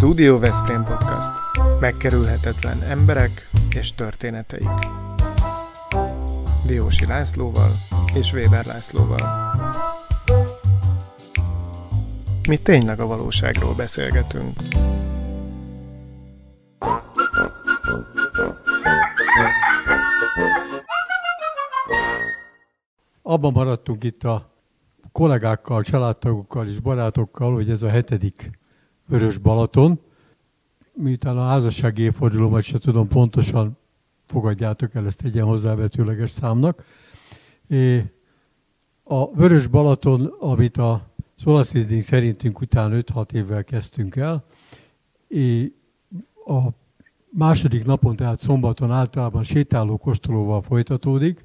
Studio Veszprém Podcast. Megkerülhetetlen emberek és történeteik. Diósi Lászlóval és Weber Lászlóval. Mi tényleg a valóságról beszélgetünk. Abban maradtunk itt a kollégákkal, családtagokkal és barátokkal, hogy ez a hetedik Vörös Balaton. Miután a házassági évfordulómat se tudom pontosan, fogadjátok el ezt egy ilyen hozzávetőleges számnak. A Vörös Balaton, amit a Szolasziding szerintünk után 5-6 évvel kezdtünk el, a második napon, tehát szombaton általában sétáló kostolóval folytatódik.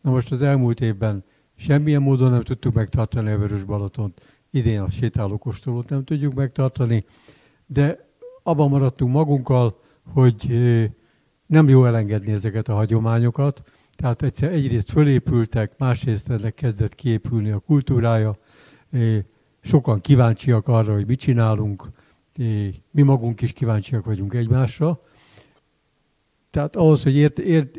Na most az elmúlt évben semmilyen módon nem tudtuk megtartani a Vörös Balatont idén a sétálókostolót nem tudjuk megtartani, de abban maradtunk magunkkal, hogy nem jó elengedni ezeket a hagyományokat, tehát egyszer egyrészt fölépültek, másrészt ennek kezdett kiépülni a kultúrája, sokan kíváncsiak arra, hogy mit csinálunk, mi magunk is kíváncsiak vagyunk egymásra. Tehát ahhoz, hogy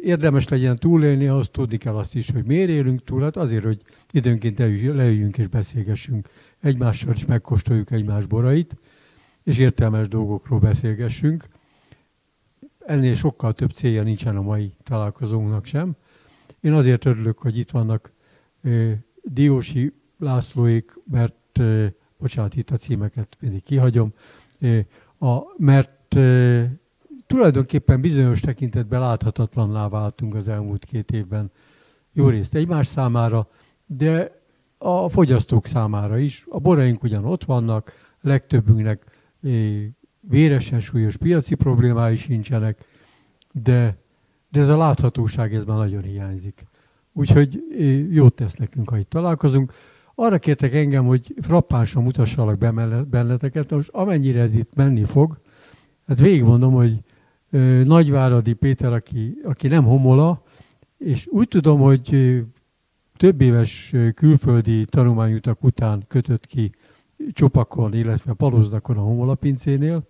érdemes legyen túlélni, ahhoz tudni kell azt is, hogy miért élünk túl, hát azért, hogy időnként leüljünk és beszélgessünk egymással is megkóstoljuk egymás borait, és értelmes dolgokról beszélgessünk. Ennél sokkal több célja nincsen a mai találkozónknak sem. Én azért örülök, hogy itt vannak Diósi Lászlóik, mert, bocsánat, itt a címeket mindig kihagyom, a, mert tulajdonképpen bizonyos tekintetben láthatatlanná váltunk az elmúlt két évben jó részt egymás számára, de a fogyasztók számára is. A boraink ugyan ott vannak, legtöbbünknek véresen súlyos piaci problémái sincsenek, de, de ez a láthatóság ez már nagyon hiányzik. Úgyhogy jót tesz nekünk, ha itt találkozunk. Arra kértek engem, hogy frappánsan mutassalak be benneteket, most amennyire ez itt menni fog, hát végigmondom, hogy Nagyváradi Péter, aki, aki nem homola, és úgy tudom, hogy több éves külföldi tanulmányutak után kötött ki Csopakon, illetve Palozdakon a homolapincénél.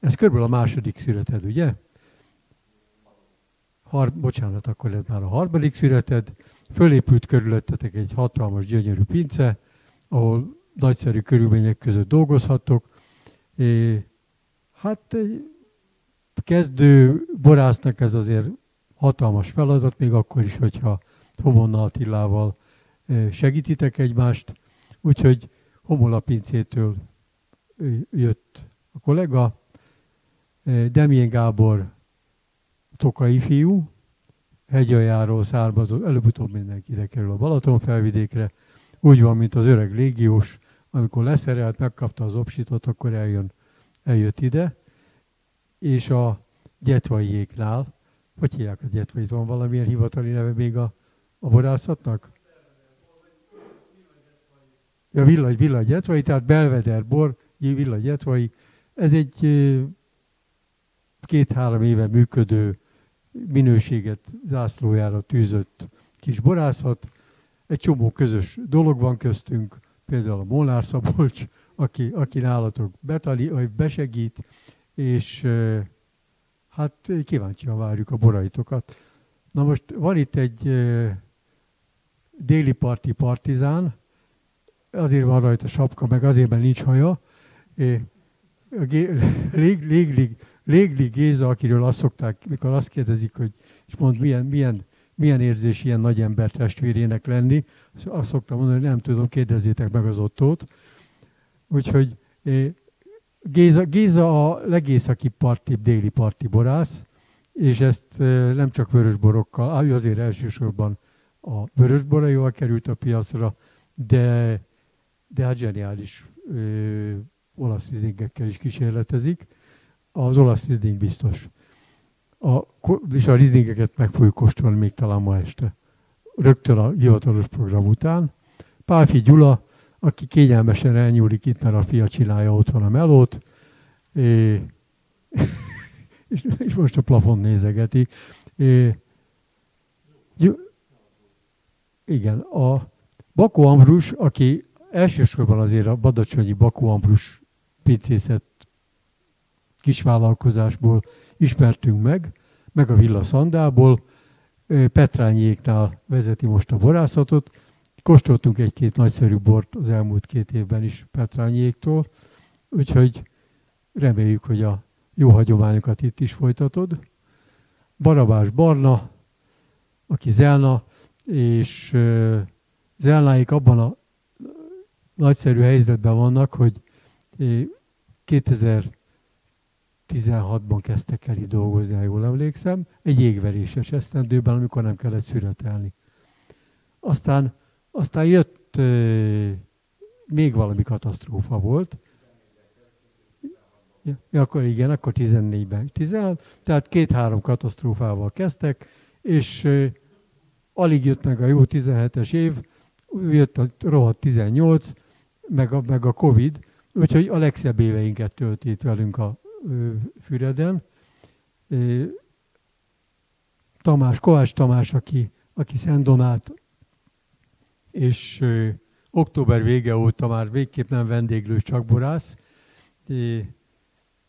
Ez körülbelül a második születed, ugye? Har, bocsánat, akkor ez már a harmadik születed. Fölépült körülöttetek egy hatalmas, gyönyörű pince, ahol nagyszerű körülmények között dolgozhattok. É, hát kezdő borásznak ez azért hatalmas feladat, még akkor is, hogyha Homonna Attilával segítitek egymást, úgyhogy Homola pincétől jött a kollega, Demjén Gábor tokai fiú, hegyaljáról származó, előbb-utóbb mindenki ide kerül a Balaton felvidékre, úgy van, mint az öreg légiós, amikor leszerelt, megkapta az opsitot, akkor eljön, eljött ide, és a gyetvaiéknál, hogy hívják a gyetvait, van valamilyen hivatali neve még a a borászatnak? Ja, villagy, villagy etvai, tehát Belveder bor, villagy etvai. Ez egy két-három éve működő minőséget zászlójára tűzött kis borászat. Egy csomó közös dolog van köztünk, például a Molnár Szabolcs, aki, aki nálatok betali, vagy besegít, és hát kíváncsian várjuk a boraitokat. Na most van itt egy déli parti partizán, azért van rajta sapka, meg azért, mert nincs haja. Légli, Légli Géza, akiről azt szokták, mikor azt kérdezik, hogy és mond, milyen, milyen, milyen érzés ilyen nagy ember testvérének lenni, azt szoktam mondani, hogy nem tudom, kérdezzétek meg az ottót. Úgyhogy Géza, Géza a legészaki parti, déli parti borász, és ezt nem csak vörösborokkal, azért elsősorban a vörösboraival került a piacra, de, de hát zseniális ö, olasz vizingekkel is kísérletezik. Az olasz vizing biztos. A, és a rizingeket meg fogjuk kóstolni még talán ma este. Rögtön a hivatalos program után. Pálfi Gyula, aki kényelmesen elnyúlik itt, mert a fia csinálja otthon a melót, és, és most a plafon nézegeti. Igen, a Bakó Ambrus, aki elsősorban azért a badacsonyi Bakó Ambrus pincészet kisvállalkozásból ismertünk meg, meg a Villa Szandából. Petrányéknál vezeti most a borászatot. Kóstoltunk egy-két nagyszerű bort az elmúlt két évben is Petrányéktól, úgyhogy reméljük, hogy a jó hagyományokat itt is folytatod. Barabás Barna, aki Zelna, és Zelnáik abban a nagyszerű helyzetben vannak, hogy 2016-ban kezdtek el itt dolgozni, ha jól emlékszem, egy jégveréses esztendőben, amikor nem kellett szüretelni. Aztán, aztán jött még valami katasztrófa volt, Ja, akkor igen, akkor 14-ben. 16, tehát két-három katasztrófával kezdtek, és alig jött meg a jó 17-es év, jött a rohadt 18, meg a, meg a Covid, úgyhogy a legszebb éveinket tölt itt velünk a Füreden. Tamás, Kovács Tamás, aki, aki Szent Donát, és ö, október vége óta már végképp nem vendéglős, csak borász.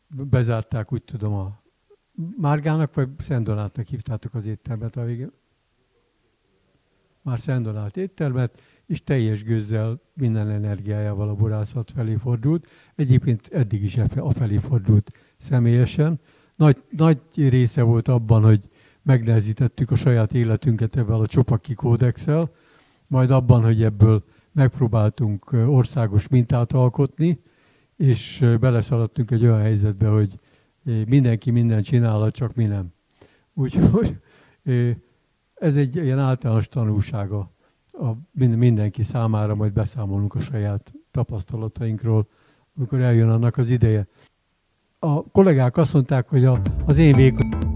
Bezárták, úgy tudom, a Márgának, vagy Szent Donátnak hívtátok az éttermet a végén? Már Szent Donát éttermet, és teljes gőzzel, minden energiájával a borászat felé fordult. Egyébként eddig is a felé fordult személyesen. Nagy, nagy része volt abban, hogy megnehezítettük a saját életünket ebben a csopaki kódexel, majd abban, hogy ebből megpróbáltunk országos mintát alkotni, és beleszaladtunk egy olyan helyzetbe, hogy mindenki mindent csinál, csak mi nem. Úgyhogy ez egy ilyen általános tanulsága a mindenki számára, majd beszámolunk a saját tapasztalatainkról, amikor eljön annak az ideje. A kollégák azt mondták, hogy az én vékony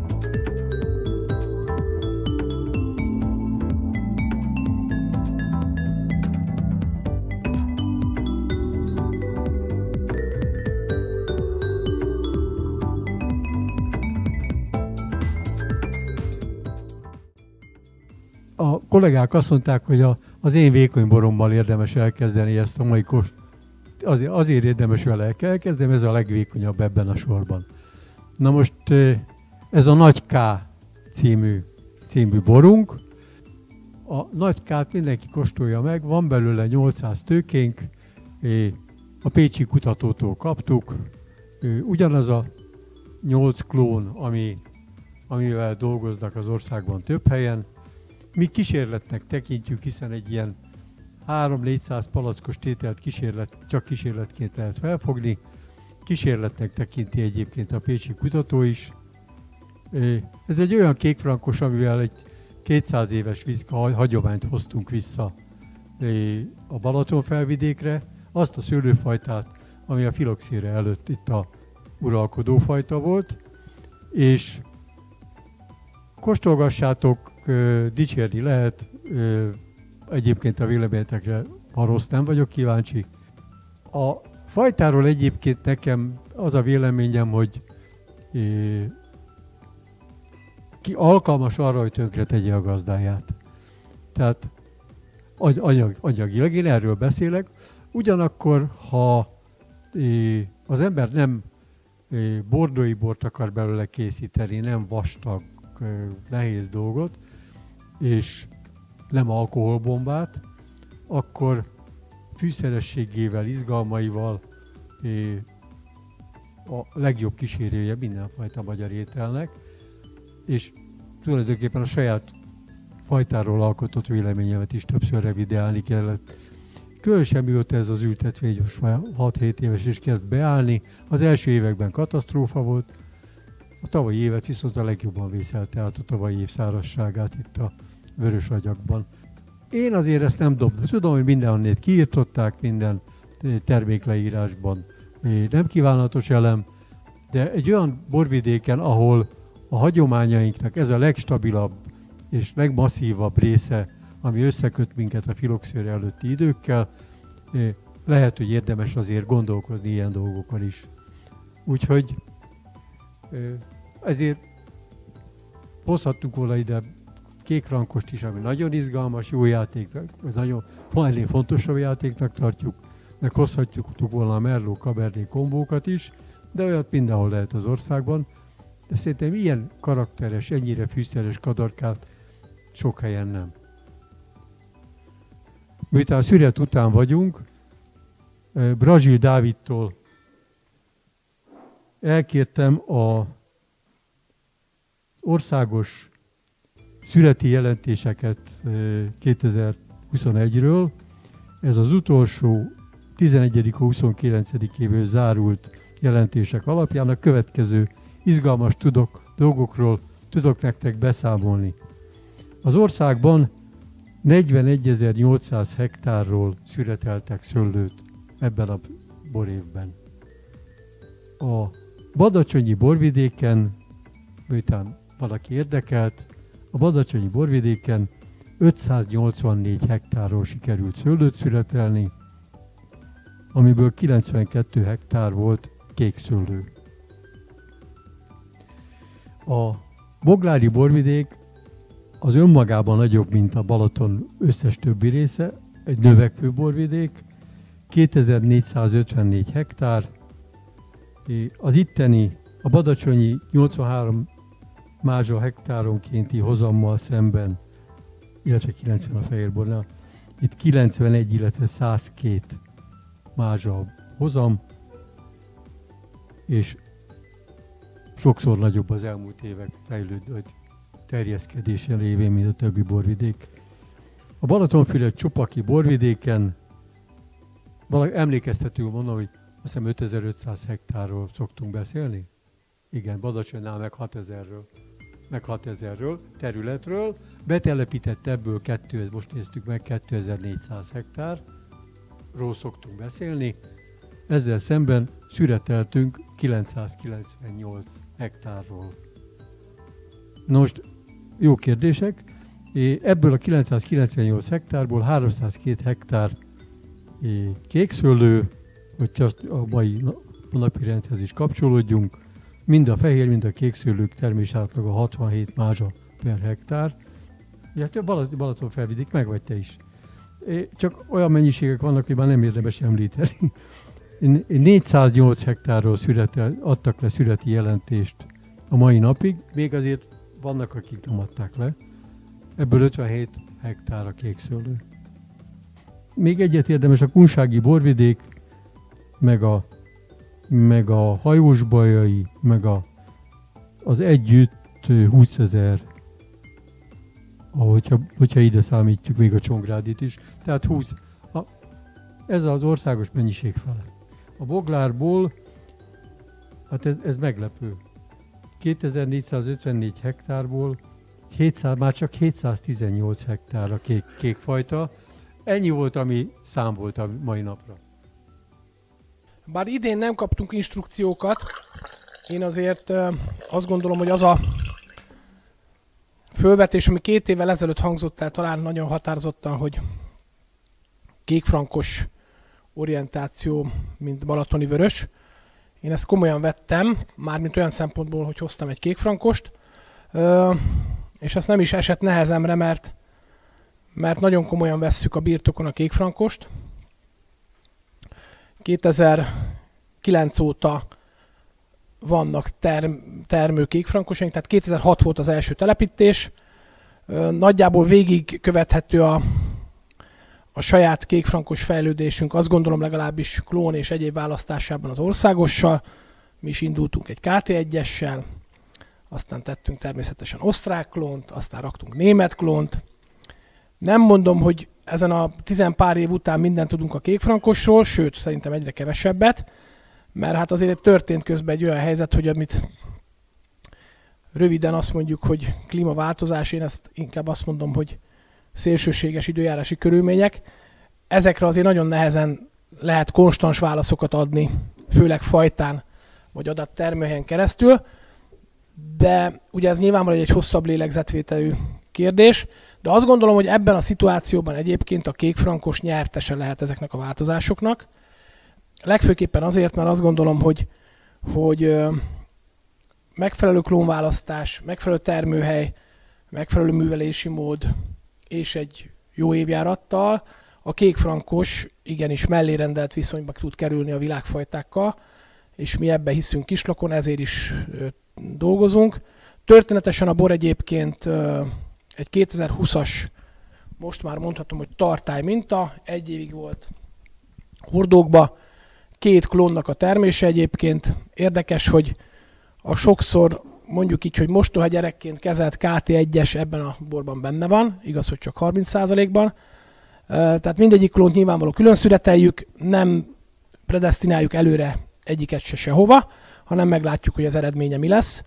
kollégák azt mondták, hogy a, az én vékony borommal érdemes elkezdeni ezt a mai kost. Azért, azért érdemes vele elkezdeni, ez a legvékonyabb ebben a sorban. Na most ez a Nagy K című, című borunk. A Nagy K-t mindenki kóstolja meg, van belőle 800 tőkénk, a Pécsi kutatótól kaptuk. Ugyanaz a 8 klón, ami, amivel dolgoznak az országban több helyen, mi kísérletnek tekintjük, hiszen egy ilyen 3-400 palackos tételt kísérlet, csak kísérletként lehet felfogni. Kísérletnek tekinti egyébként a Pécsi kutató is. Ez egy olyan kékfrankos, amivel egy 200 éves hagyományt hoztunk vissza a Balaton felvidékre. Azt a szőlőfajtát, ami a filoxére előtt itt a uralkodó fajta volt, és kóstolgassátok, dicsérni lehet, egyébként a véleményetekre, ha rossz, nem vagyok kíváncsi. A fajtáról egyébként nekem az a véleményem, hogy ki alkalmas arra, hogy tönkre tegye a gazdáját. Tehát anyag, anyagilag, én erről beszélek. Ugyanakkor, ha az ember nem bordói bort akar belőle készíteni, nem vastag, nehéz dolgot, és nem alkoholbombát, akkor fűszerességével, izgalmaival a legjobb kísérője mindenfajta magyar ételnek, és tulajdonképpen a saját fajtáról alkotott véleményemet is többször revideálni kellett. Különösen mióta ez az ültetvény most már 6-7 éves és kezd beállni, az első években katasztrófa volt, a tavalyi évet viszont a legjobban vészelte át a tavalyi év szárazságát itt a vörös agyagban. Én azért ezt nem dobom. Tudom, hogy mindenhonnét kiírtották, minden termékleírásban nem kívánatos elem, de egy olyan borvidéken, ahol a hagyományainknak ez a legstabilabb és legmasszívabb része, ami összeköt minket a filoxér előtti időkkel, lehet, hogy érdemes azért gondolkozni ilyen dolgokon is. Úgyhogy ezért hozhattunk volna ide kék rankost is, ami nagyon izgalmas, jó játék, nagyon ennél fontosabb játéknak tartjuk, meg hozhatjuk volna a Merlot Cabernet kombókat is, de olyat mindenhol lehet az országban. De szerintem ilyen karakteres, ennyire fűszeres kadarkát sok helyen nem. Miután szüret után vagyunk, Brazil Dávidtól elkértem a országos születi jelentéseket 2021-ről. Ez az utolsó 11. 29 zárult jelentések alapján a következő izgalmas tudok, dolgokról tudok nektek beszámolni. Az országban 41.800 hektárról szüreteltek szőlőt ebben a borévben. A Badacsonyi borvidéken, miután valaki érdekelt, a Badacsonyi borvidéken 584 hektárról sikerült szőlőt szüretelni, amiből 92 hektár volt kék szőlő. A Boglári borvidék az önmagában nagyobb, mint a Balaton összes többi része, egy növekvő borvidék, 2454 hektár, az itteni, a Badacsonyi 83 mázsa hektáronkénti hozammal szemben, illetve 90 a fehérbornál, itt 91, illetve 102 mázsa hozam, és sokszor nagyobb az elmúlt évek fejlődő, terjeszkedése révén, mint a többi borvidék. A Balatonfüred Csopaki borvidéken valami emlékeztető mondom, hogy azt hiszem 5500 hektárról szoktunk beszélni. Igen, Badacsonynál meg 6000-ről. Meg 6000-ről, területről. Betelepített ebből, kettő, most néztük meg, 2400 hektárról szoktunk beszélni. Ezzel szemben szüreteltünk 998 hektárról. Most jó kérdések. Ebből a 998 hektárból 302 hektár kékszőlő, hogy azt a mai napi rendhez is kapcsolódjunk. Mind a fehér, mind a kékszőlők termés átlaga 67 mázsa per hektár. Illetve Balat- Balaton felvidik, meg vagy te is. Csak olyan mennyiségek vannak, hogy már nem érdemes említeni. 408 hektárról születel, adtak le születi jelentést a mai napig, még azért vannak, akik nem adták le. Ebből 57 hektár a kékszőlő. Még egyet érdemes a kunsági borvidék, meg a, meg a hajós bajai, meg a, az együtt 20 ezer, ahogyha, hogyha ide számítjuk még a Csongrádit is. Tehát 20, a, ez az országos mennyiség fele. A Boglárból, hát ez, ez meglepő. 2454 hektárból 700, már csak 718 hektár a kék, kékfajta. Ennyi volt, ami szám volt a mai napra. Bár idén nem kaptunk instrukciókat, én azért azt gondolom, hogy az a fölvetés, ami két évvel ezelőtt hangzott el talán nagyon határozottan, hogy kékfrankos orientáció, mint Balatoni Vörös. Én ezt komolyan vettem, mármint olyan szempontból, hogy hoztam egy kékfrankost, és ezt nem is esett nehezemre, mert, mert nagyon komolyan vesszük a birtokon a kékfrankost. 2009 óta vannak term, termő kékfrankosaink, tehát 2006 volt az első telepítés. Nagyjából végig követhető a, a saját kékfrankos fejlődésünk, azt gondolom legalábbis klón és egyéb választásában az országossal. Mi is indultunk egy KT1-essel, aztán tettünk természetesen osztrák klónt, aztán raktunk német klónt. Nem mondom, hogy ezen a tizen pár év után mindent tudunk a kékfrankosról, sőt, szerintem egyre kevesebbet, mert hát azért történt közben egy olyan helyzet, hogy amit röviden azt mondjuk, hogy klímaváltozás, én ezt inkább azt mondom, hogy szélsőséges időjárási körülmények. Ezekre azért nagyon nehezen lehet konstans válaszokat adni, főleg fajtán vagy adattermőhelyen keresztül, de ugye ez nyilvánvalóan egy hosszabb lélegzetvételű kérdés, de azt gondolom, hogy ebben a szituációban egyébként a kékfrankos nyertese lehet ezeknek a változásoknak. Legfőképpen azért, mert azt gondolom, hogy, hogy megfelelő klónválasztás, megfelelő termőhely, megfelelő művelési mód és egy jó évjárattal a kékfrankos igenis mellérendelt viszonyba tud kerülni a világfajtákkal, és mi ebbe hiszünk kislakon, ezért is dolgozunk. Történetesen a bor egyébként egy 2020-as, most már mondhatom, hogy tartály minta, egy évig volt hordókba, két klónnak a termése egyébként. Érdekes, hogy a sokszor mondjuk így, hogy mostoha gyerekként kezelt KT1-es ebben a borban benne van, igaz, hogy csak 30%-ban. Tehát mindegyik klónt nyilvánvaló külön születeljük, nem predestináljuk előre egyiket se sehova, hanem meglátjuk, hogy az eredménye mi lesz.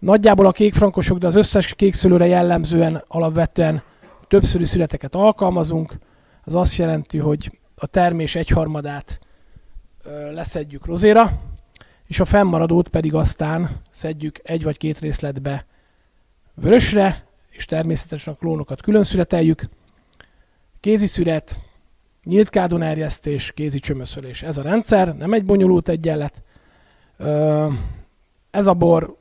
Nagyjából a kékfrankosok, de az összes kékszülőre jellemzően alapvetően többszöri születeket alkalmazunk. Az azt jelenti, hogy a termés egyharmadát leszedjük rozéra, és a fennmaradót pedig aztán szedjük egy vagy két részletbe vörösre, és természetesen a klónokat külön születeljük. Kézi szület, nyílt kádon erjesztés, kézi csömöszölés. Ez a rendszer, nem egy bonyolult egyenlet. Ez a bor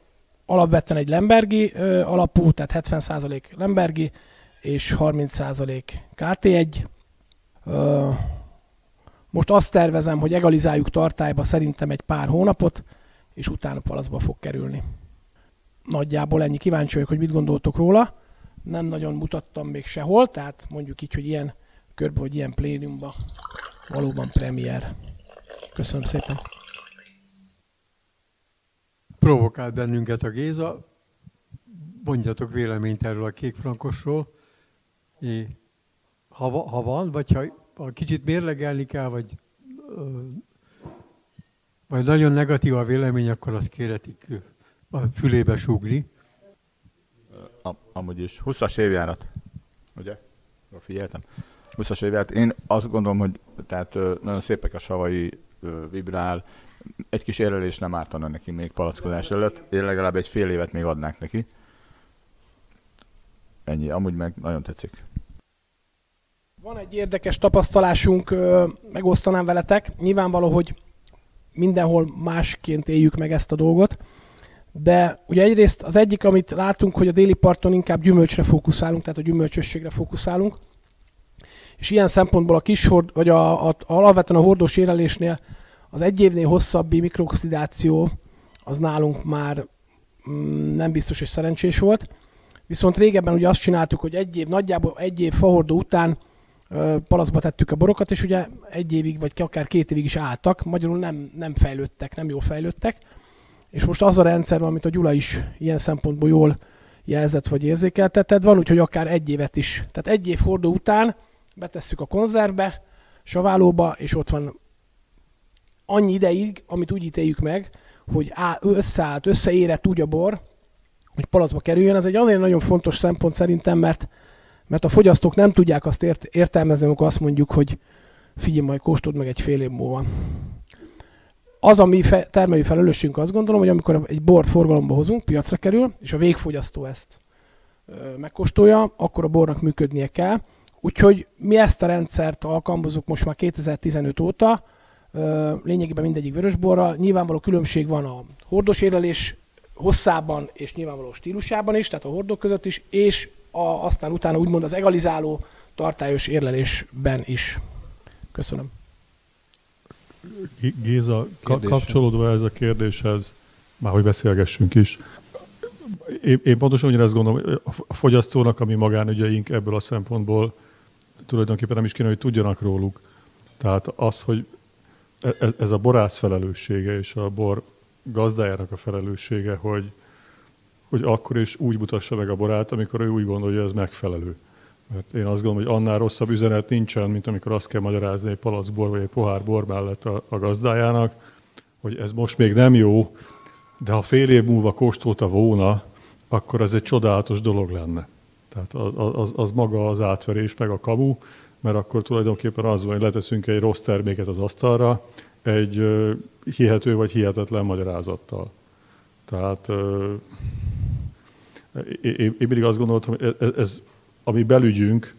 alapvetően egy Lembergi alapú, tehát 70% Lembergi és 30% KT1. Most azt tervezem, hogy egalizáljuk tartályba szerintem egy pár hónapot, és utána palaszba fog kerülni. Nagyjából ennyi kíváncsi vagyok, hogy mit gondoltok róla. Nem nagyon mutattam még sehol, tehát mondjuk így, hogy ilyen körbe, hogy ilyen pléniumban valóban premier. Köszönöm szépen. Provokált bennünket a Géza. Mondjatok véleményt erről a kékfrankosról. Ha, ha van, vagy ha ha kicsit mérlegelni kell, vagy, vagy nagyon negatív a vélemény, akkor azt kéretik a fülébe súgni. Amúgy is 20-as évjárat, ugye? Jól figyeltem. 20-as évjárat. Én azt gondolom, hogy tehát nagyon szépek a savai, vibrál, egy kis érlelés nem ártana neki még palackozás előtt. Én legalább egy fél évet még adnák neki. Ennyi. Amúgy meg nagyon tetszik. Van egy érdekes tapasztalásunk, megosztanám veletek. Nyilvánvaló, hogy mindenhol másként éljük meg ezt a dolgot. De ugye egyrészt az egyik, amit látunk, hogy a déli parton inkább gyümölcsre fókuszálunk, tehát a gyümölcsösségre fókuszálunk. És ilyen szempontból a kis hord, vagy a, a, alapvetően a hordós érelésnél az egy évnél hosszabbi mikrooxidáció az nálunk már mm, nem biztos, hogy szerencsés volt. Viszont régebben ugye azt csináltuk, hogy egy év, nagyjából egy év fahordó után palaszba tettük a borokat, és ugye egy évig, vagy akár két évig is álltak, magyarul nem, nem fejlődtek, nem jól fejlődtek. És most az a rendszer, amit a Gyula is ilyen szempontból jól jelzett vagy érzékeltetett, van úgy, hogy akár egy évet is. Tehát egy év fordó után betesszük a konzervbe, saválóba, és ott van annyi ideig, amit úgy ítéljük meg, hogy összeállt, összeérett úgy a bor, hogy palacba kerüljön. Ez egy azért nagyon fontos szempont szerintem, mert mert a fogyasztók nem tudják azt ért, értelmezni, amikor azt mondjuk, hogy figyelj, majd kóstold meg egy fél év múlva. Az a mi fe, termelői felelősségünk azt gondolom, hogy amikor egy bort forgalomba hozunk, piacra kerül, és a végfogyasztó ezt ö, megkóstolja, akkor a bornak működnie kell. Úgyhogy mi ezt a rendszert alkalmazunk most már 2015 óta, lényegében mindegyik vörösborra. Nyilvánvaló különbség van a hordós érlelés hosszában és nyilvánvaló stílusában is, tehát a hordók között is, és a, aztán utána úgymond az egalizáló tartályos érlelésben is. Köszönöm. Géza, ka- kapcsolódva ez a kérdéshez, már hogy beszélgessünk is, én, én pontosan ugyanezt gondolom, a fogyasztónak, ami magánügyeink ebből a szempontból tulajdonképpen nem is kéne, hogy tudjanak róluk. Tehát az, hogy e, e, ez a borász felelőssége és a bor gazdájának a felelőssége, hogy, hogy akkor is úgy mutassa meg a borát, amikor ő úgy gondolja, hogy ez megfelelő. Mert én azt gondolom, hogy annál rosszabb üzenet nincsen, mint amikor azt kell magyarázni egy palac bor vagy egy pohár bor mellett a, a gazdájának, hogy ez most még nem jó, de ha fél év múlva kóstolta volna, akkor ez egy csodálatos dolog lenne. Tehát az, az maga az átverés, meg a kamu, mert akkor tulajdonképpen az van, hogy leteszünk egy rossz terméket az asztalra, egy hihető vagy hihetetlen magyarázattal. Tehát én, mindig azt gondoltam, hogy ez, ez a mi belügyünk,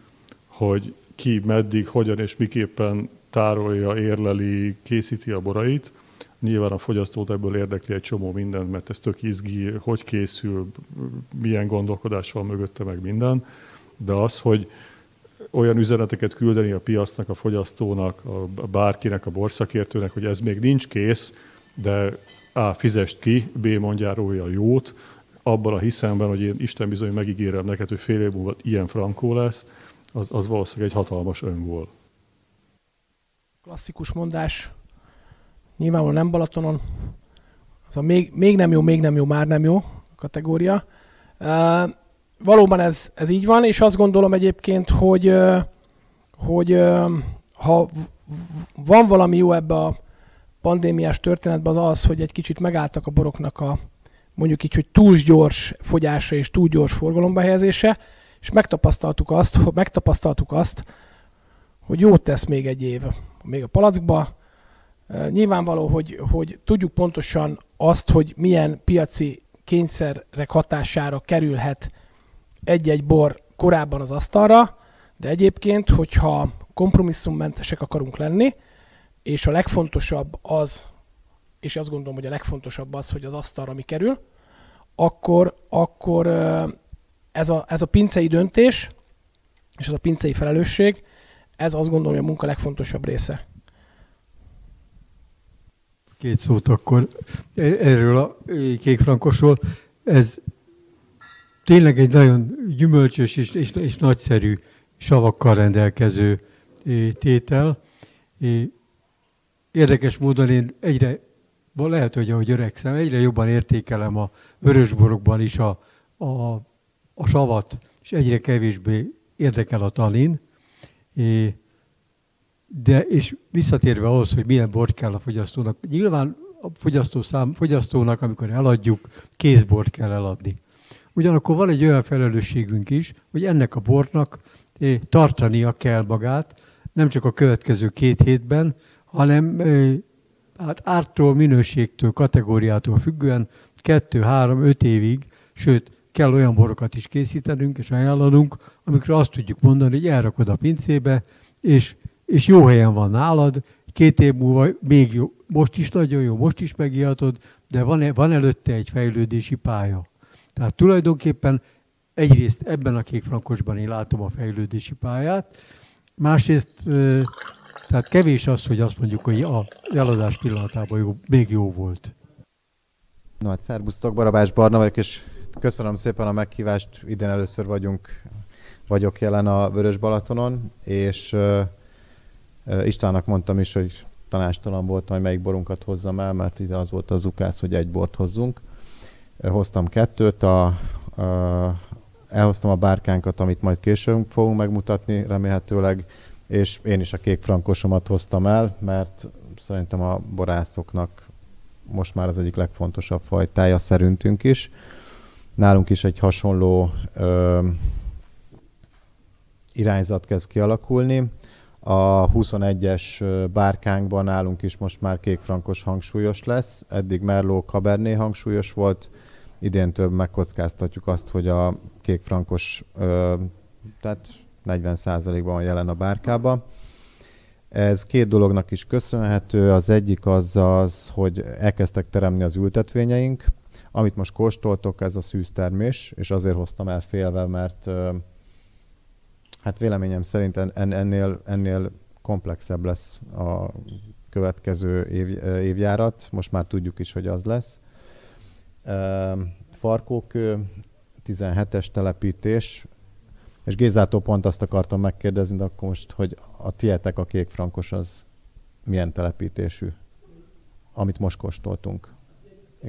hogy ki, meddig, hogyan és miképpen tárolja, érleli, készíti a borait. Nyilván a fogyasztót ebből érdekli egy csomó mindent, mert ez tök izgi, hogy készül, milyen gondolkodással mögötte meg minden. De az, hogy olyan üzeneteket küldeni a piacnak, a fogyasztónak, a bárkinek, a borszakértőnek, hogy ez még nincs kész, de A. Fizest ki, B. Mondjál róla jót, abban a hiszemben, hogy én Isten bizony megígérem neked, hogy fél év múlva ilyen frankó lesz, az, az valószínűleg egy hatalmas öngól. Klasszikus mondás, nyilvánvalóan nem Balatonon, az a még, még nem jó, még nem jó, már nem jó kategória. Uh, valóban ez, ez így van, és azt gondolom egyébként, hogy, hogy ha van valami jó ebbe a pandémiás történetben, az az, hogy egy kicsit megálltak a boroknak a mondjuk így, hogy túl gyors fogyása és túl gyors forgalomba helyezése, és megtapasztaltuk azt, hogy megtapasztaltuk azt, hogy jót tesz még egy év, még a palackba. Nyilvánvaló, hogy, hogy tudjuk pontosan azt, hogy milyen piaci kényszerek hatására kerülhet egy-egy bor korábban az asztalra, de egyébként, hogyha kompromisszummentesek akarunk lenni, és a legfontosabb az, és azt gondolom, hogy a legfontosabb az, hogy az asztalra mi kerül, akkor, akkor ez, a, ez a pincei döntés, és ez a pincei felelősség, ez azt gondolom, hogy a munka legfontosabb része. Két szót akkor e, erről a kékfrankosról. Ez tényleg egy nagyon gyümölcsös és, és, és nagyszerű savakkal rendelkező tétel. Érdekes módon én egyre, lehet, hogy ahogy öregszem, egyre jobban értékelem a vörösborokban is a, a, a savat, és egyre kevésbé érdekel a tanin. De, és visszatérve ahhoz, hogy milyen bort kell a fogyasztónak, nyilván a fogyasztó szám, fogyasztónak, amikor eladjuk, kézbort kell eladni. Ugyanakkor van egy olyan felelősségünk is, hogy ennek a bornak tartania kell magát, nem csak a következő két hétben, hanem hát ártól, minőségtől, kategóriától függően kettő, három, öt évig, sőt, kell olyan borokat is készítenünk és ajánlanunk, amikor azt tudjuk mondani, hogy elrakod a pincébe, és, és jó helyen van nálad, két év múlva még jó, most is nagyon jó, most is megihatod, de van, van előtte egy fejlődési pálya. Tehát tulajdonképpen egyrészt ebben a kékfrankosban én látom a fejlődési pályát, másrészt tehát kevés az, hogy azt mondjuk, hogy a eladás pillanatában jó, még jó volt. No, hát szerbusztok, Barabás Barna vagyok, és köszönöm szépen a meghívást. Idén először vagyunk, vagyok jelen a Vörös Balatonon, és uh, Istvánnak mondtam is, hogy tanástalan voltam, hogy melyik borunkat hozzam el, mert ide az volt az ukász, hogy egy bort hozzunk. Hoztam kettőt, a, a, elhoztam a bárkánkat, amit majd később fogunk megmutatni, remélhetőleg és én is a kék frankosomat hoztam el, mert szerintem a borászoknak most már az egyik legfontosabb fajtája szerintünk is. Nálunk is egy hasonló ö, irányzat kezd kialakulni. A 21-es bárkánkban nálunk is most már kékfrankos hangsúlyos lesz. Eddig Merló Cabernet hangsúlyos volt, idén több megkockáztatjuk azt, hogy a kékfrankos, ö, tehát 40%-ban van jelen a bárkába. Ez két dolognak is köszönhető. Az egyik az az, hogy elkezdtek teremni az ültetvényeink. Amit most kóstoltok, ez a szűztermés, és azért hoztam el félve, mert hát véleményem szerint ennél, ennél komplexebb lesz a következő év, évjárat. Most már tudjuk is, hogy az lesz. Farkókő, 17-es telepítés, és Gézától pont azt akartam megkérdezni, de akkor most, hogy a tietek a kék frankos az milyen telepítésű, amit most kóstoltunk.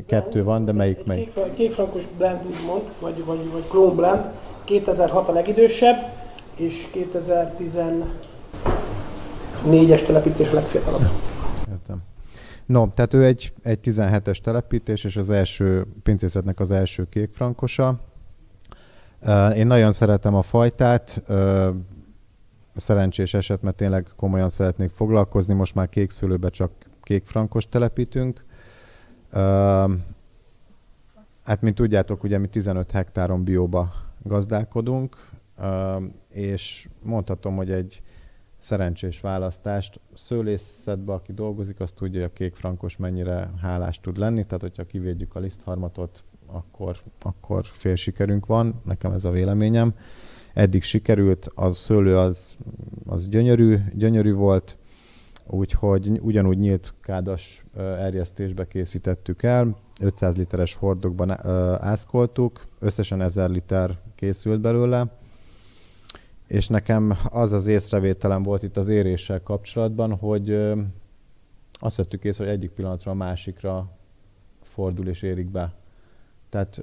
Kettő van, de melyik melyik? Kék, frankos blend úgymond, vagy, vagy, vagy clone blend. 2006 a legidősebb, és 2014-es telepítés a legfiatalabb. No, tehát ő egy, egy 17-es telepítés, és az első pincészetnek az első kékfrankosa. Én nagyon szeretem a fajtát, szerencsés eset, mert tényleg komolyan szeretnék foglalkozni. Most már kékszülőbe csak kékfrankos telepítünk. Hát, mint tudjátok, ugye mi 15 hektáron bióba gazdálkodunk, és mondhatom, hogy egy szerencsés választást. Szőlészetben, aki dolgozik, azt tudja, hogy a kékfrankos mennyire hálás tud lenni, tehát hogyha kivédjük a lisztharmatot, akkor, akkor fél sikerünk van, nekem ez a véleményem. Eddig sikerült, az szőlő az, az gyönyörű, gyönyörű volt, úgyhogy ugyanúgy nyílt kádas erjesztésbe készítettük el, 500 literes hordokban ászkoltuk, összesen 1000 liter készült belőle, és nekem az az észrevételem volt itt az éréssel kapcsolatban, hogy azt vettük észre, hogy egyik pillanatra a másikra fordul és érik be. Tehát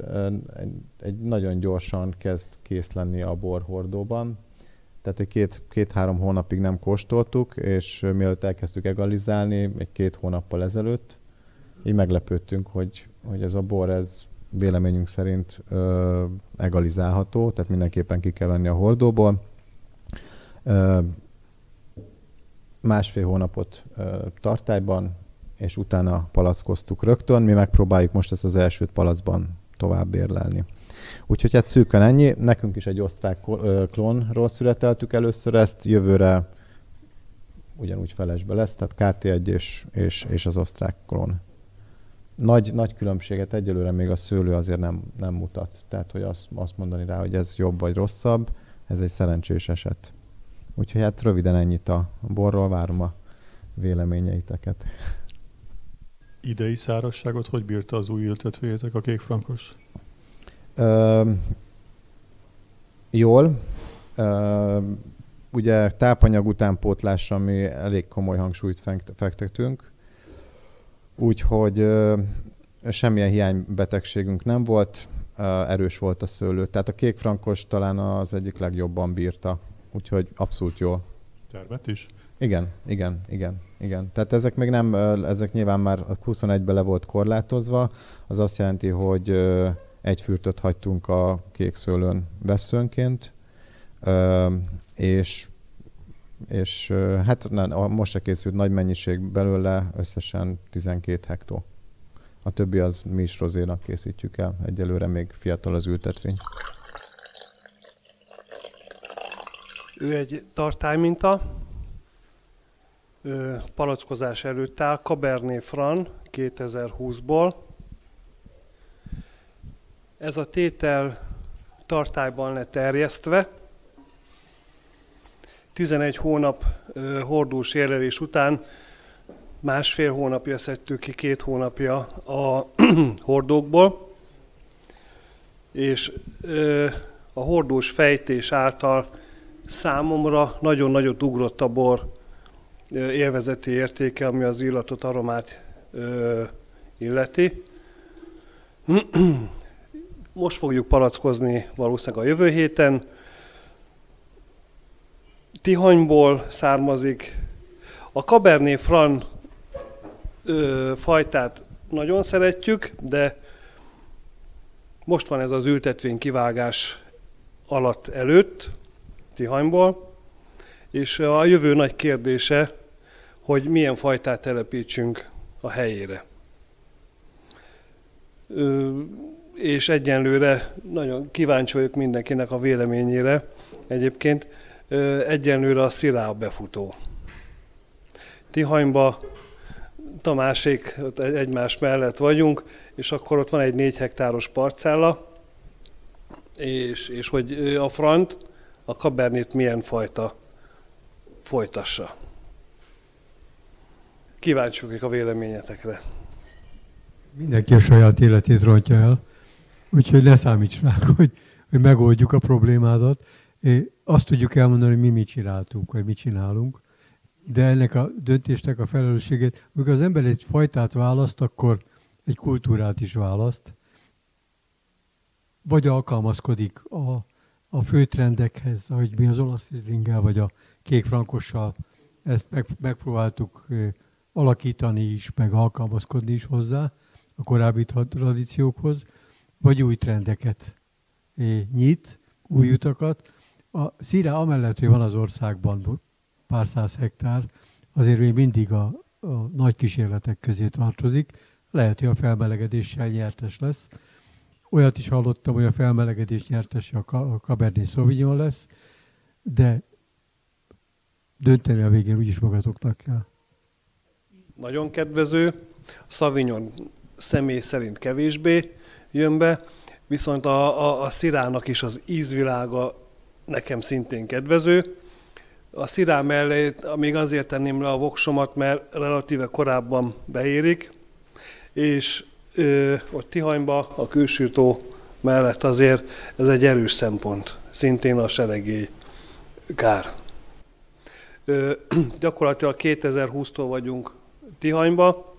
egy nagyon gyorsan kezd kész lenni a borhordóban. Tehát egy két, két-három hónapig nem kóstoltuk, és mielőtt elkezdtük egalizálni, egy két hónappal ezelőtt, így meglepődtünk, hogy, hogy ez a bor, ez véleményünk szerint ö, egalizálható, tehát mindenképpen ki kell venni a hordóból. Másfél hónapot tartályban, és utána palackoztuk rögtön. Mi megpróbáljuk most ezt az elsőt palacban tovább érlelni. Úgyhogy hát szűkön ennyi. Nekünk is egy osztrák klónról születeltük először ezt, jövőre ugyanúgy felesbe lesz, tehát KT1 és, és, és az osztrák klón. Nagy, nagy különbséget egyelőre még a szőlő azért nem, nem mutat. Tehát, hogy azt, azt mondani rá, hogy ez jobb vagy rosszabb, ez egy szerencsés eset. Úgyhogy hát röviden ennyit a borról, várom a véleményeiteket. Idei szárasságot hogy bírta az új ültetvényetek, a kékfrankos? Ö, jól. Ö, ugye tápanyag utánpótlásra mi elég komoly hangsúlyt fektetünk, úgyhogy ö, semmilyen hiánybetegségünk nem volt, ö, erős volt a szőlő. Tehát a kékfrankos talán az egyik legjobban bírta, úgyhogy abszolút jól. Termet is? Igen, igen, igen, igen. Tehát ezek még nem, ezek nyilván már 21-ben le volt korlátozva, az azt jelenti, hogy egy fürtöt hagytunk a kék szőlőn veszőnként, és és hát nem, most se készült nagy mennyiség belőle, összesen 12 hektó. A többi az mi is rozénak készítjük el, egyelőre még fiatal az ültetvény. Ő egy tartályminta, palackozás előtt áll, Cabernet Franc 2020-ból. Ez a tétel tartályban lett terjesztve. 11 hónap hordós érlelés után másfél hónapja szedtük ki, két hónapja a hordókból, és a hordós fejtés által számomra nagyon nagyot ugrott a bor élvezeti értéke, ami az illatot, aromát illeti. Most fogjuk palackozni valószínűleg a jövő héten. Tihanyból származik. A Cabernet Franc ö, fajtát nagyon szeretjük, de most van ez az ültetvény kivágás alatt előtt, Tihanyból, és a jövő nagy kérdése, hogy milyen fajtát telepítsünk a helyére. És egyenlőre nagyon kíváncsi vagyok mindenkinek a véleményére. Egyébként egyenlőre a szirá a befutó. Tihanyba Tamásék egymás mellett vagyunk, és akkor ott van egy négy hektáros parcella, és, és hogy a front, a kabernét milyen fajta folytassa. Kíváncsi a véleményetekre. Mindenki a saját életét rontja el, úgyhogy ne számíts rá, hogy, hogy megoldjuk a problémádat. Azt tudjuk elmondani, hogy mi mit csináltunk, vagy mit csinálunk, de ennek a döntésnek a felelősségét, amikor az ember egy fajtát választ, akkor egy kultúrát is választ, vagy alkalmazkodik a, a főtrendekhez, ahogy mi az olasz vagy a kékfrankossal ezt meg, megpróbáltuk alakítani is, meg alkalmazkodni is hozzá a korábbi tradíciókhoz, vagy új trendeket nyit, új utakat. A szíre amellett, hogy van az országban pár száz hektár, azért még mindig a, a nagy kísérletek közé tartozik. Lehet, hogy a felmelegedéssel nyertes lesz. Olyat is hallottam, hogy a felmelegedés nyertese a Cabernet Sauvignon lesz, de dönteni a végén úgyis magatoknak kell nagyon kedvező, a Savignon személy szerint kevésbé jön be, viszont a, a, a szirának is az ízvilága nekem szintén kedvező. A szirá mellé még azért tenném le a voksomat, mert relatíve korábban beérik, és ott Tihanyba, a külsőtó mellett azért ez egy erős szempont, szintén a seregély kár. Ö, gyakorlatilag 2020-tól vagyunk Tihanyba,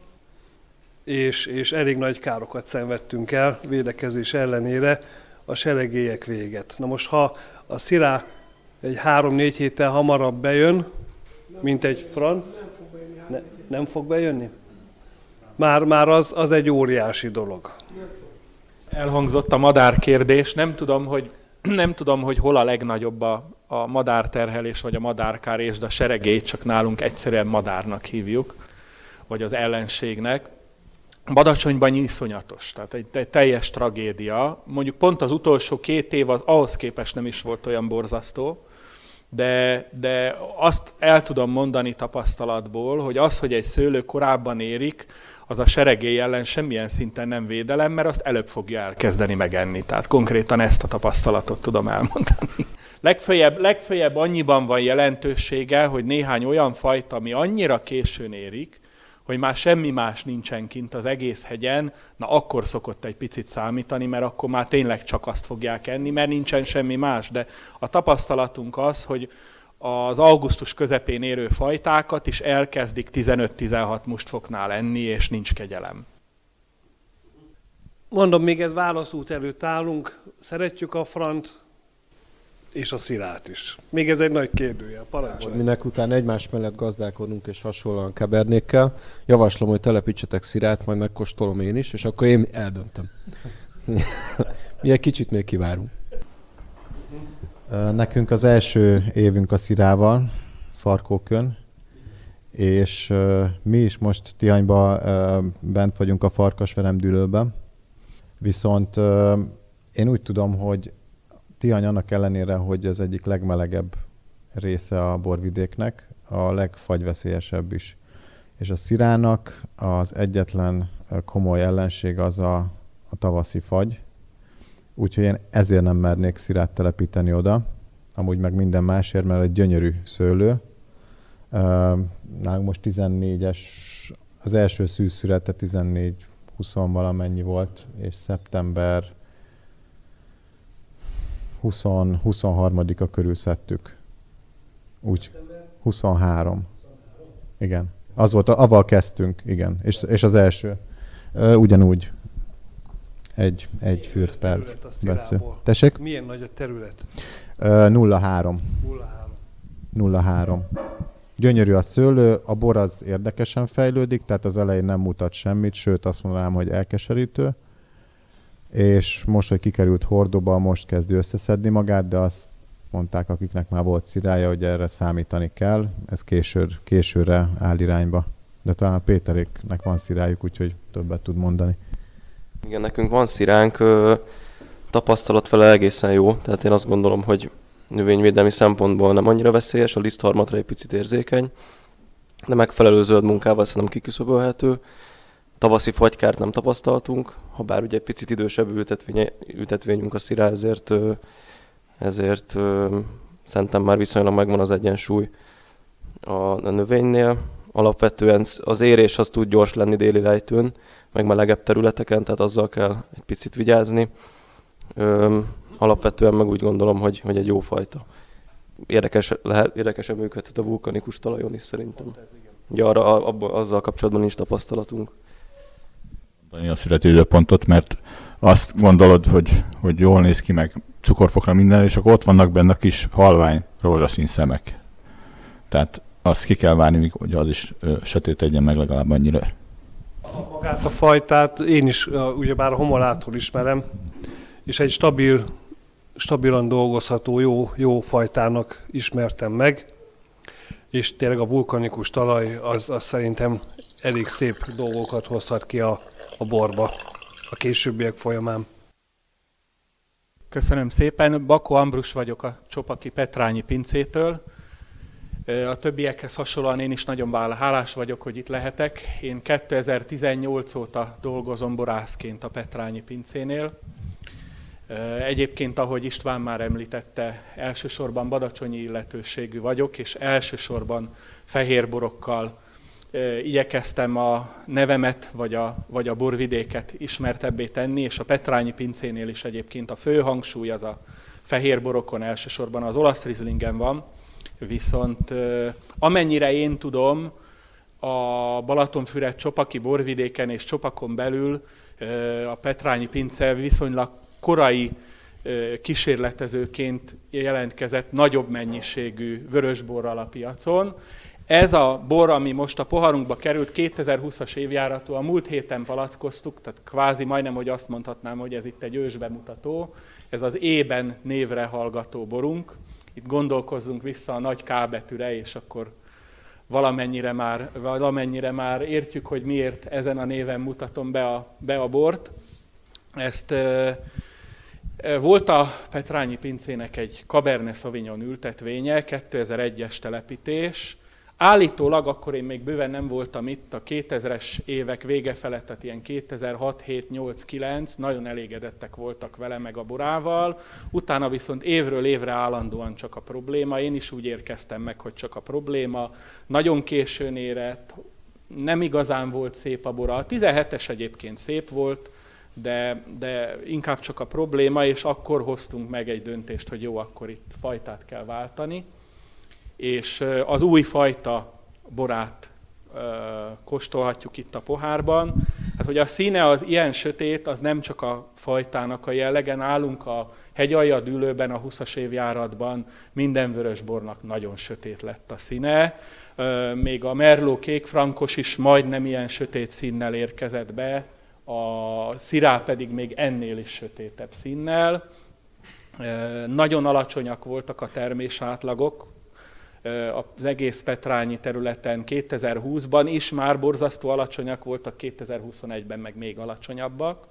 és, és elég nagy károkat szenvedtünk el védekezés ellenére a seregélyek véget. Na most, ha a szirá egy három-négy héttel hamarabb bejön, mint egy fran, ne, nem fog bejönni? Már, már az, az egy óriási dolog. Elhangzott a madár kérdés. Nem tudom, hogy, nem tudom, hogy hol a legnagyobb a, a madárterhelés, vagy a madárkárés, de a seregélyt csak nálunk egyszerűen madárnak hívjuk, vagy az ellenségnek. Badacsonyban iszonyatos, tehát egy, egy teljes tragédia. Mondjuk pont az utolsó két év az ahhoz képest nem is volt olyan borzasztó, de, de azt el tudom mondani tapasztalatból, hogy az, hogy egy szőlő korábban érik, az a seregély ellen semmilyen szinten nem védelem, mert azt előbb fogja elkezdeni megenni. Tehát konkrétan ezt a tapasztalatot tudom elmondani. Legfeljebb, legfeljebb annyiban van jelentősége, hogy néhány olyan fajta, ami annyira későn érik, hogy már semmi más nincsen kint az egész hegyen, na akkor szokott egy picit számítani, mert akkor már tényleg csak azt fogják enni, mert nincsen semmi más. De a tapasztalatunk az, hogy az augusztus közepén érő fajtákat is elkezdik 15-16 mustfoknál enni, és nincs kegyelem. Mondom, még ez válaszút előtt állunk, szeretjük a front, és a szirát is. Még ez egy nagy kérdője. Parancsolj. Minek után egymás mellett gazdálkodunk és hasonlóan kebernékkel, javaslom, hogy telepítsetek szirát, majd megkóstolom én is, és akkor én eldöntöm. Mi egy kicsit még kivárunk. Nekünk az első évünk a szirával, Farkókön, és mi is most Tihanyban bent vagyunk a Farkasveremdülőben, viszont én úgy tudom, hogy Tihany annak ellenére, hogy az egyik legmelegebb része a borvidéknek, a legfagyveszélyesebb is. És a szirának az egyetlen komoly ellenség az a, a tavaszi fagy, úgyhogy én ezért nem mernék szirát telepíteni oda, amúgy meg minden másért, mert egy gyönyörű szőlő. Nálunk most 14-es, az első szűzszürete 14-20 valamennyi volt, és szeptember 20, 23-a körül szedtük. Úgy. 23. Igen. Az volt, avval kezdtünk, igen. És, és az első. Ugyanúgy. Egy, egy fürc per vesző. Tessék? Milyen nagy a terület? 0,3. 0,3. Gyönyörű a szőlő, a bor az érdekesen fejlődik, tehát az elején nem mutat semmit, sőt azt mondanám, hogy elkeserítő és most, hogy kikerült hordóba, most kezdi összeszedni magát, de azt mondták, akiknek már volt szirája, hogy erre számítani kell, ez későr, későre áll irányba. De talán a Péteréknek van szirájuk, úgyhogy többet tud mondani. Igen, nekünk van sziránk, tapasztalat vele egészen jó, tehát én azt gondolom, hogy növényvédelmi szempontból nem annyira veszélyes, a lisztharmatra egy picit érzékeny, de megfelelő zöld munkával szerintem kiküszöbölhető. Tavaszi fagykárt nem tapasztaltunk, ha bár ugye egy picit idősebb ültetvény, ültetvényünk a szirá, ezért, ezért szerintem már viszonylag megvan az egyensúly a növénynél. Alapvetően az érés az tud gyors lenni déli lejtőn, meg melegebb területeken, tehát azzal kell egy picit vigyázni. alapvetően meg úgy gondolom, hogy, hogy egy jó fajta. Érdekes, lehet, érdekesen működhet a vulkanikus talajon is szerintem. Ugye arra, abba, azzal kapcsolatban nincs tapasztalatunk a születőidőpontot, mert azt gondolod, hogy, hogy jól néz ki, meg cukorfokra minden, és akkor ott vannak benne a kis halvány rózsaszín szemek. Tehát azt ki kell várni, hogy az is sötétedjen meg legalább annyira. Magát a fajtát én is ugyebár a homolától ismerem, és egy stabil, stabilan dolgozható jó, jó fajtának ismertem meg, és tényleg a vulkanikus talaj az, az szerintem elég szép dolgokat hozhat ki a, a borba a későbbiek folyamán. Köszönöm szépen. Bakó Ambrus vagyok a Csopaki Petrányi pincétől. A többiekhez hasonlóan én is nagyon hálás vagyok, hogy itt lehetek. Én 2018 óta dolgozom borászként a Petrányi pincénél. Egyébként, ahogy István már említette, elsősorban badacsonyi illetőségű vagyok, és elsősorban fehérborokkal igyekeztem a nevemet vagy a, vagy a borvidéket ismertebbé tenni, és a Petrányi pincénél is egyébként a fő hangsúly az a fehérborokon, elsősorban az olasz rizlingen van, viszont amennyire én tudom, a Balatonfüred csopaki borvidéken és csopakon belül a Petrányi pince viszonylag korai kísérletezőként jelentkezett nagyobb mennyiségű vörösborral a piacon. Ez a bor, ami most a poharunkba került, 2020-as évjáratú, a múlt héten palackoztuk, tehát kvázi majdnem, hogy azt mondhatnám, hogy ez itt egy ősbemutató. Ez az ében névre hallgató borunk. Itt gondolkozzunk vissza a nagy K betűre, és akkor valamennyire már, valamennyire már értjük, hogy miért ezen a néven mutatom be a, be a bort. Ezt volt a Petrányi pincének egy Cabernet Sauvignon ültetvénye, 2001-es telepítés. Állítólag, akkor én még bőven nem voltam itt, a 2000-es évek vége felett, tehát ilyen 2006, 7, 8, 9, nagyon elégedettek voltak vele meg a borával. Utána viszont évről évre állandóan csak a probléma. Én is úgy érkeztem meg, hogy csak a probléma. Nagyon későn érett, nem igazán volt szép a bora. A 17-es egyébként szép volt, de, de inkább csak a probléma, és akkor hoztunk meg egy döntést, hogy jó, akkor itt fajtát kell váltani, és az új fajta borát kóstolhatjuk itt a pohárban. Hát, hogy a színe az ilyen sötét, az nem csak a fajtának a jellege. Nálunk a hegyalja dűlőben, a 20-as évjáratban minden vörösbornak nagyon sötét lett a színe. Még a Merlot kékfrankos is majdnem ilyen sötét színnel érkezett be, a szirá pedig még ennél is sötétebb színnel. Nagyon alacsonyak voltak a termésátlagok, az egész Petrányi területen 2020-ban is már borzasztó alacsonyak voltak, 2021-ben meg még alacsonyabbak.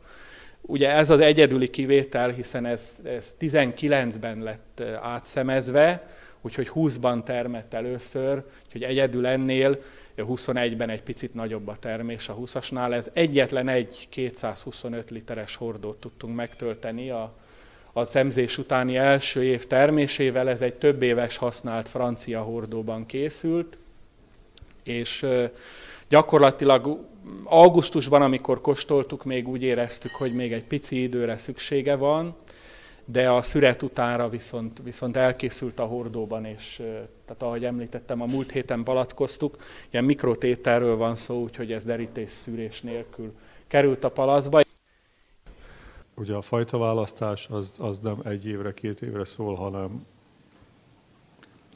Ugye ez az egyedüli kivétel, hiszen ez, ez 19-ben lett átszemezve, úgyhogy 20-ban termett először, úgyhogy egyedül ennél 21-ben egy picit nagyobb a termés a 20-asnál. Ez egyetlen egy 225 literes hordót tudtunk megtölteni a, a szemzés utáni első év termésével. Ez egy több éves használt francia hordóban készült, és gyakorlatilag augusztusban, amikor kóstoltuk, még úgy éreztük, hogy még egy pici időre szüksége van, de a szüret utára viszont, viszont elkészült a hordóban, és tehát ahogy említettem, a múlt héten palackoztuk, ilyen mikrotételről van szó, úgyhogy ez derítés szűrés nélkül került a palacba. Ugye a fajta választás az, az nem egy évre, két évre szól, hanem,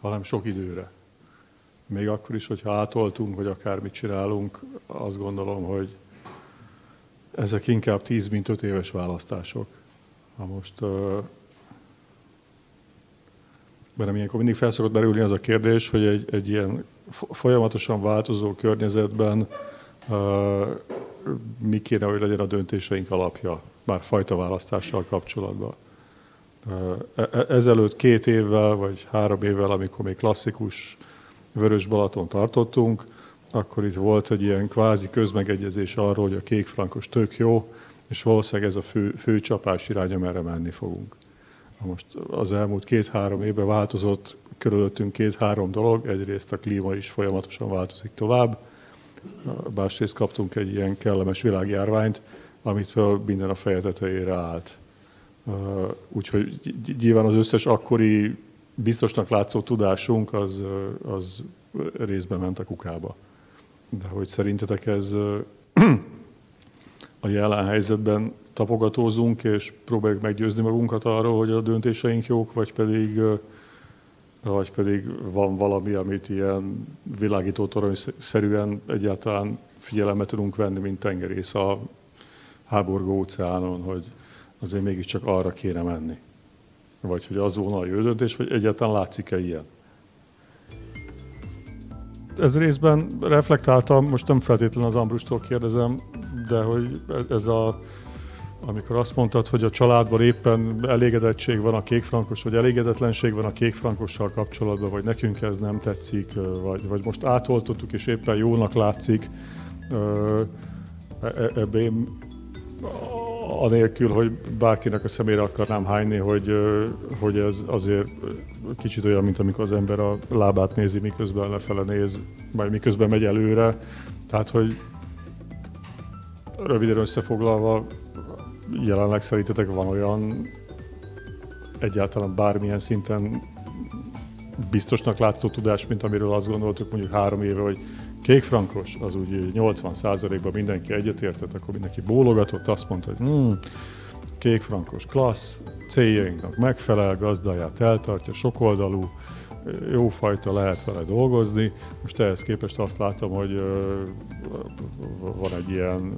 hanem sok időre. Még akkor is, hogyha átoltunk, vagy akármit csinálunk, azt gondolom, hogy ezek inkább 10 mint 5 éves választások. Ha most bennem ilyenkor mindig felszokott berülni az a kérdés, hogy egy, egy ilyen folyamatosan változó környezetben uh, mi kéne, hogy legyen a döntéseink alapja, már fajta választással kapcsolatban. Uh, ezelőtt két évvel, vagy három évvel, amikor még klasszikus Vörös Balaton tartottunk, akkor itt volt egy ilyen kvázi közmegegyezés arról, hogy a kékfrankos tök jó, és valószínűleg ez a fő, fő csapás irány, amerre menni fogunk. Most az elmúlt két-három évben változott körülöttünk két-három dolog. Egyrészt a klíma is folyamatosan változik tovább. Másrészt kaptunk egy ilyen kellemes világjárványt, amitől minden a feje tetejére állt. Úgyhogy nyilván az összes akkori biztosnak látszó tudásunk az, az részben ment a kukába. De hogy szerintetek ez a jelen helyzetben tapogatózunk, és próbáljuk meggyőzni magunkat arról, hogy a döntéseink jók, vagy pedig, vagy pedig van valami, amit ilyen világító szerűen egyáltalán figyelembe tudunk venni, mint tengerész a háborgó óceánon, hogy azért mégiscsak arra kéne menni. Vagy hogy az volna a jó döntés, vagy egyáltalán látszik-e ilyen? Ez részben reflektáltam, most nem feltétlenül az Ambrustól kérdezem, de hogy ez a amikor azt mondtad, hogy a családban éppen elégedettség van a kékfrankos, vagy elégedetlenség van a kékfrankossal kapcsolatban, vagy nekünk ez nem tetszik, vagy, vagy most átoltottuk, és éppen jónak látszik, e, e, ebbe anélkül, hogy bárkinek a szemére akarnám hányni, hogy, hogy ez azért kicsit olyan, mint amikor az ember a lábát nézi, miközben lefele néz, vagy miközben megy előre. Tehát, hogy röviden összefoglalva, jelenleg szerintetek van olyan egyáltalán bármilyen szinten biztosnak látszó tudás, mint amiről azt gondoltuk mondjuk három éve, hogy kékfrankos, az úgy 80%-ban mindenki egyetértett, akkor mindenki bólogatott, azt mondta, hogy hmm, kékfrankos klassz, céljainknak megfelel, gazdáját eltartja, sokoldalú, jó fajta lehet vele dolgozni. Most ehhez képest azt látom, hogy van egy ilyen